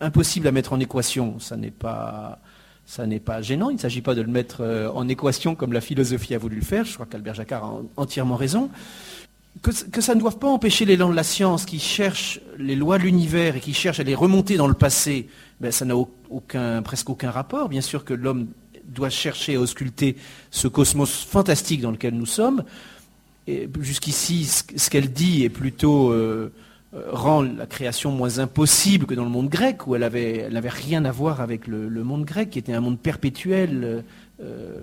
impossible à mettre en équation, ça n'est pas, ça n'est pas gênant. Il ne s'agit pas de le mettre euh, en équation comme la philosophie a voulu le faire. Je crois qu'Albert Jacquard a entièrement raison que, ça ne doit pas empêcher l'élan de la science qui cherche les lois de l'univers et qui cherche à les remonter dans le passé, ben, ça n'a presque aucun rapport. Bien sûr que l'homme doit chercher à ausculter ce cosmos fantastique dans lequel nous sommes. Jusqu'ici, ce qu'elle dit est plutôt euh, euh, rend la création moins impossible que dans le monde grec, où elle n'avait rien à voir avec le, monde grec, qui était un monde perpétuel, euh,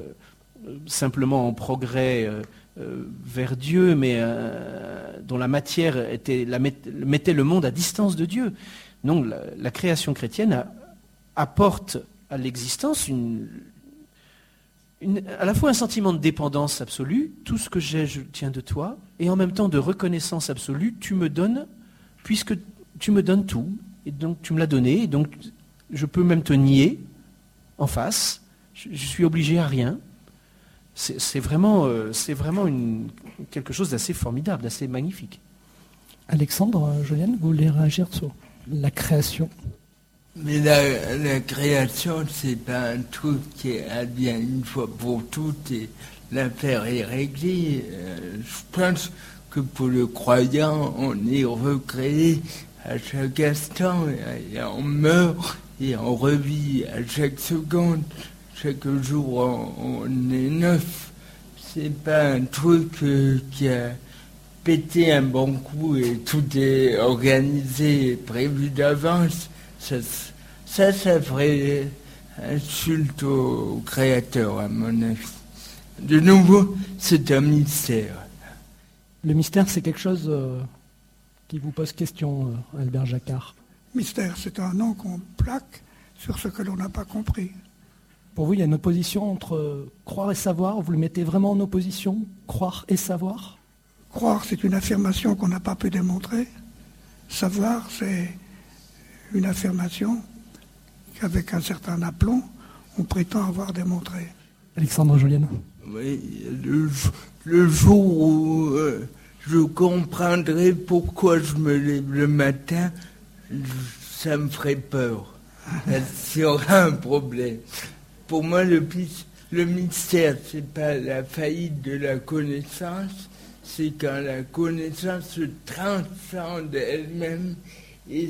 simplement en progrès vers Dieu, mais dont la matière mettait le monde à distance de Dieu. Non, la, création chrétienne apporte à l'existence à la fois un sentiment de dépendance absolue, tout ce que j'ai, je tiens de toi, et en même temps de reconnaissance absolue, tu me donnes, puisque tu me donnes tout, et donc tu me l'as donné, et donc je peux même te nier en face, je, suis obligé à rien, c'est vraiment, euh, quelque chose d'assez formidable, d'assez magnifique. Alexandre, euh, Julienne, vous voulez réagir sur la création? Mais la, création, c'est pas un truc qui advient une fois pour toutes et l'affaire est réglée. Euh, je pense que pour le croyant, on est recréé à chaque instant et on meurt et on revit à chaque seconde chaque jour on, est neuf. C'est pas un truc euh, qui a pété un bon coup et tout est organisé prévu d'avance. Ça, ça, ferait insulte au créateur, à mon avis. De nouveau, c'est un mystère. Le mystère, c'est quelque chose euh, qui vous pose question, euh, Albert Jacquard. Mystère, c'est un nom qu'on plaque sur ce que l'on n'a pas compris. Pour vous, il y a une opposition entre croire et savoir. Vous le mettez vraiment en opposition, croire et savoir? Croire, c'est une affirmation qu'on n'a pas pu démontrer. Savoir, c'est une affirmation qu'avec un certain aplomb, on prétend avoir démontré. Alexandre Julien. Oui, le, jour où euh, je comprendrai pourquoi je me lève le matin, ça me ferait peur. Il y aura un problème pour moi, le, le mystère, c'est pas la faillite de la connaissance, c'est quand la connaissance se transcende elle-même. Et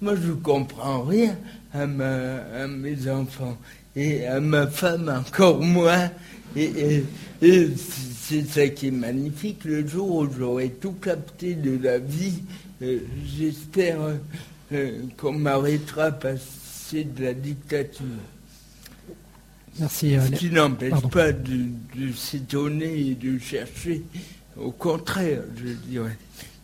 moi, je comprends rien à, à mes enfants et à ma femme encore moins. Et, c'est ça qui est magnifique. Le jour où j'aurai tout capté de la vie, euh, j'espère euh, qu'on m'arrêtera passer de la dictature. Merci. Ce qui n'empêche pas de, s'étonner et de chercher. Au contraire, je dirais.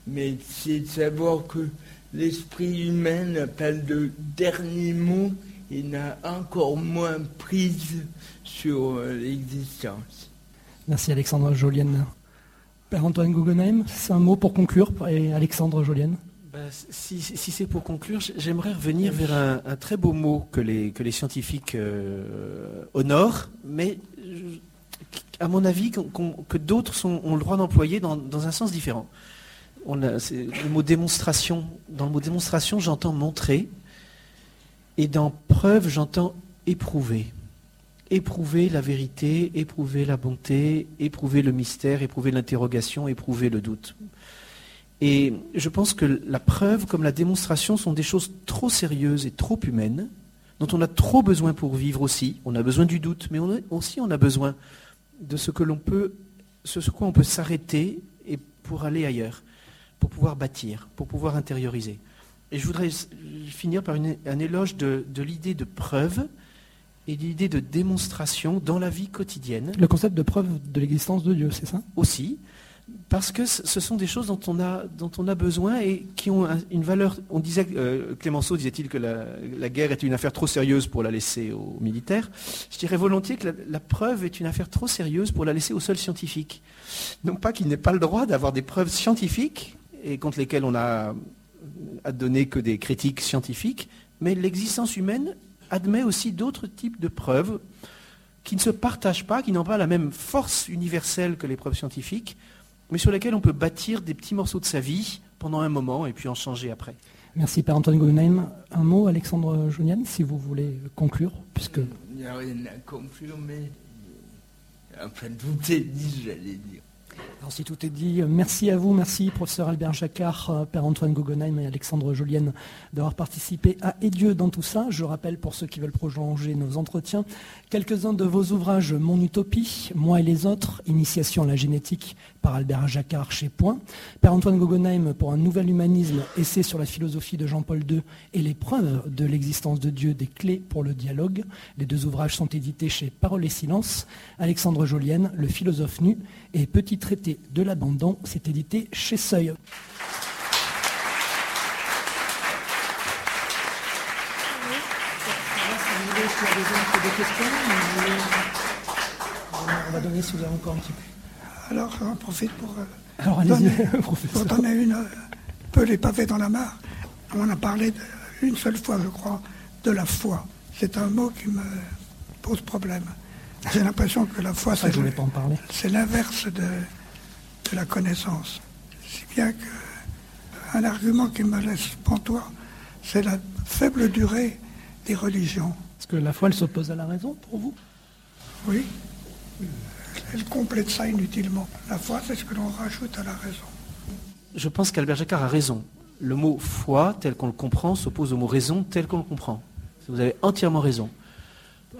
Mais c'est de savoir que l'esprit humain n'a pas le dernier mot et n'a encore moins prise sur euh, l'existence. Merci Alexandre Jolienne. Père Antoine Guggenheim, c'est un mot pour conclure, et Alexandre Jolienne bah, si, c'est pour conclure, j'aimerais revenir vers un, très beau mot que les, que les scientifiques euh, honorent, mais à mon avis que d'autres ont le droit d'employer dans, un sens différent. On le mot démonstration. Dans le mot démonstration, j'entends montrer, et dans preuve, j'entends éprouver éprouver la vérité, éprouver la bonté, éprouver le mystère, éprouver l'interrogation, éprouver le doute. Et je pense que la preuve comme la démonstration sont des choses trop sérieuses et trop humaines, dont on a trop besoin pour vivre aussi. On a besoin du doute, mais aussi on a besoin de ce que l'on peut, ce sur quoi on peut s'arrêter et pour aller ailleurs, pour pouvoir bâtir, pour pouvoir intérioriser. Et je voudrais finir par un éloge de l'idée de preuve et l'idée de démonstration dans la vie quotidienne. Le concept de preuve de l'existence de Dieu, c'est ça? Aussi, parce que ce sont des choses dont on a, dont on a besoin et qui ont une valeur. On disait, euh, Clémenceau disait-il que la, guerre est une affaire trop sérieuse pour la laisser aux militaires. Je dirais volontiers que la, preuve est une affaire trop sérieuse pour la laisser aux seuls scientifiques. Non pas qu'il n'ait pas le droit d'avoir des preuves scientifiques et contre lesquelles on a à donner que des critiques scientifiques, mais l'existence humaine admet aussi d'autres types de preuves qui ne se partagent pas, qui n'ont pas la même force universelle que les preuves scientifiques, mais sur lesquelles on peut bâtir des petits morceaux de sa vie pendant un moment et puis en changer après. Merci Père Antoine Guggenheim. Un mot, Alexandre Jonian, si vous voulez conclure, puisque... Il n'y a rien à conclure, mais enfin tout est dit, j'allais dire. Si tout est dit, merci à vous, merci professeur Albert Jacquard, euh, Père Antoine Guggenheim et Alexandre Jolienne d'avoir participé à Et Dieu dans tout ça. Je rappelle pour ceux qui veulent prolonger nos entretiens, quelques-uns de vos ouvrages Mon Utopie, Moi et les autres, Initiation à la génétique par Albert Jacquard chez Point, Père Antoine Guggenheim pour un nouvel humanisme, essai sur la philosophie de Jean-Paul II et les preuves de l'existence de Dieu, des clés pour le dialogue. Les deux ouvrages sont édités chez Parole et Silence. Alexandre Jolienne, Le philosophe nu et Petit traité de l'abandon, c'est édité chez Seuil. On va donner si vous avez encore un petit peu. Alors, j'en profite pour, euh, donner, pour donner une, un peu les pavés dans la mare. On a parlé une seule fois, je crois, de la foi. C'est un mot qui me pose problème. J'ai l'impression que la foi, c'est l'inverse de, la connaissance. Si bien qu'un argument qui me laisse pantois, c'est la faible durée des religions. Est-ce que la foi, elle s'oppose à la raison pour vous? Oui. Elle complète ça inutilement. La foi, c'est ce que l'on rajoute à la raison. Je pense qu'Albert Jacquard a raison. Le mot foi, tel qu'on le comprend, s'oppose au mot raison, tel qu'on le comprend. Vous avez entièrement raison.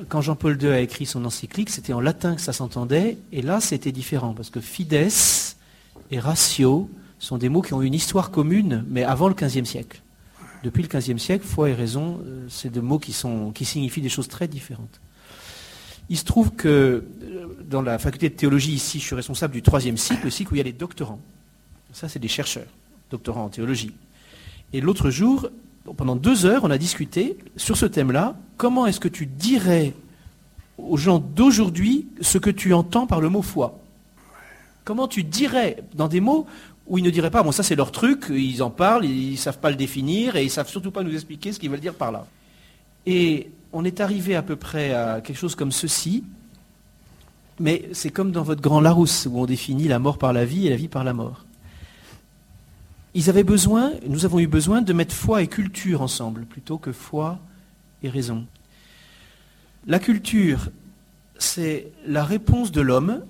Quand Jean-Paul II a écrit son encyclique, c'était en latin que ça s'entendait, et là c'était différent, parce que fides et ratio sont des mots qui ont une histoire commune, mais avant le XVe siècle. Depuis le XVe siècle, foi et raison, euh, c'est deux mots qui, qui signifient des choses très différentes. Il se trouve que euh, dans la faculté de théologie, ici, je suis responsable du troisième cycle, le cycle où il y a les doctorants. Ça, c'est des chercheurs, doctorants en théologie. Et l'autre jour, pendant deux heures, on a discuté sur ce thème-là. Comment est-ce que tu dirais aux gens d'aujourd'hui ce que tu entends par le mot foi? Comment tu dirais dans des mots où ils ne diraient pas, bon ça c'est leur truc, ils en parlent, ils ne savent pas le définir et ils ne savent surtout pas nous expliquer ce qu'ils veulent dire par là. Et on est arrivé à peu près à quelque chose comme ceci, mais c'est comme dans votre grand Larousse où on définit la mort par la vie et la vie par la mort ils avaient besoin, nous avons eu besoin de mettre foi et culture ensemble, plutôt que foi et raison. La culture, c'est la réponse de l'homme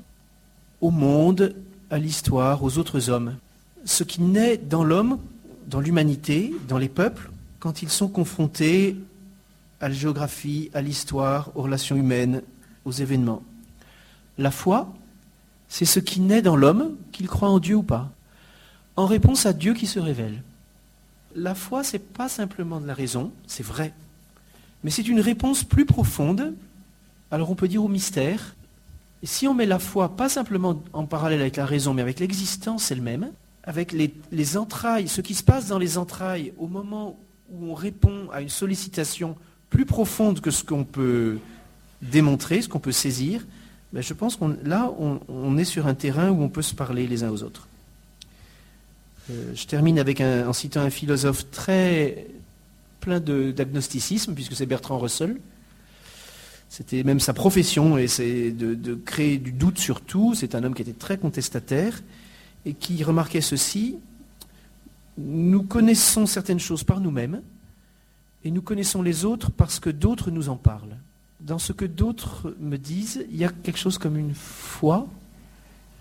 au monde, à l'histoire, aux autres hommes. Ce qui naît dans l'homme, dans l'humanité, dans les peuples, quand ils sont confrontés à la géographie, à l'histoire, aux relations humaines, aux événements. La foi, c'est ce qui naît dans l'homme, qu'il croit en Dieu ou pas en réponse à Dieu qui se révèle. La foi, ce n'est pas simplement de la raison, c'est vrai, mais c'est une réponse plus profonde alors on peut dire au mystère. Si on met la foi pas simplement en parallèle avec la raison, mais avec l'existence elle-même, avec les, les entrailles, ce qui se passe dans les entrailles au moment où on répond à une sollicitation plus profonde que ce qu'on peut démontrer, ce qu'on peut saisir, ben je pense qu'on là, on, est sur un terrain où on peut se parler les uns aux autres. Euh, je termine en citant un philosophe très plein d'agnosticisme, puisque c'est Bertrand Russell. C'était même sa profession, et c'est de, créer du doute sur tout. C'est un homme qui était très contestataire, et qui remarquait ceci. Nous connaissons certaines choses par nous-mêmes, et nous connaissons les autres parce que d'autres nous en parlent. Dans ce que d'autres me disent, il y a quelque chose comme une foi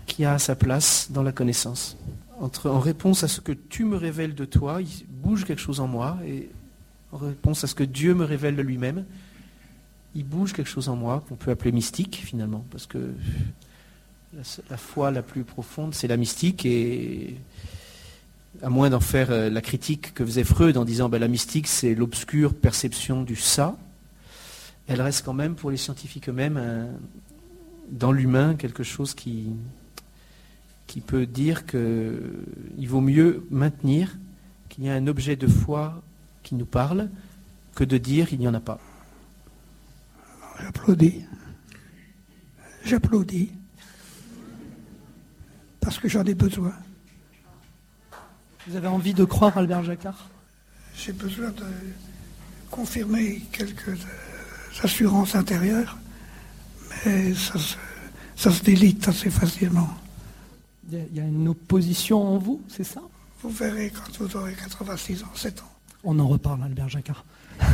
qui a sa place dans la connaissance. En réponse à ce que tu me révèles de toi, il bouge quelque chose en moi, et en réponse à ce que Dieu me révèle de lui-même, il bouge quelque chose en moi qu'on peut appeler mystique finalement, parce que la, foi la plus profonde, c'est la mystique, et à moins d'en faire euh, la critique que faisait Freud en disant ben, la mystique c'est l'obscure perception du ça, elle reste quand même pour les scientifiques eux-mêmes dans l'humain quelque chose qui, qui peut dire qu'il vaut mieux maintenir qu'il y a un objet de foi qui nous parle que de dire qu'il n'y en a pas. J'applaudis. J'applaudis. Parce que j'en ai besoin. Vous avez envie de croire Albert Jacquard? J'ai besoin de confirmer quelques euh, assurances intérieures, mais ça se, ça se délite assez facilement. Il y a une opposition en vous, c'est ça? Vous verrez quand vous aurez 86 ans, 7 ans. On en reparle, Albert Jacquard.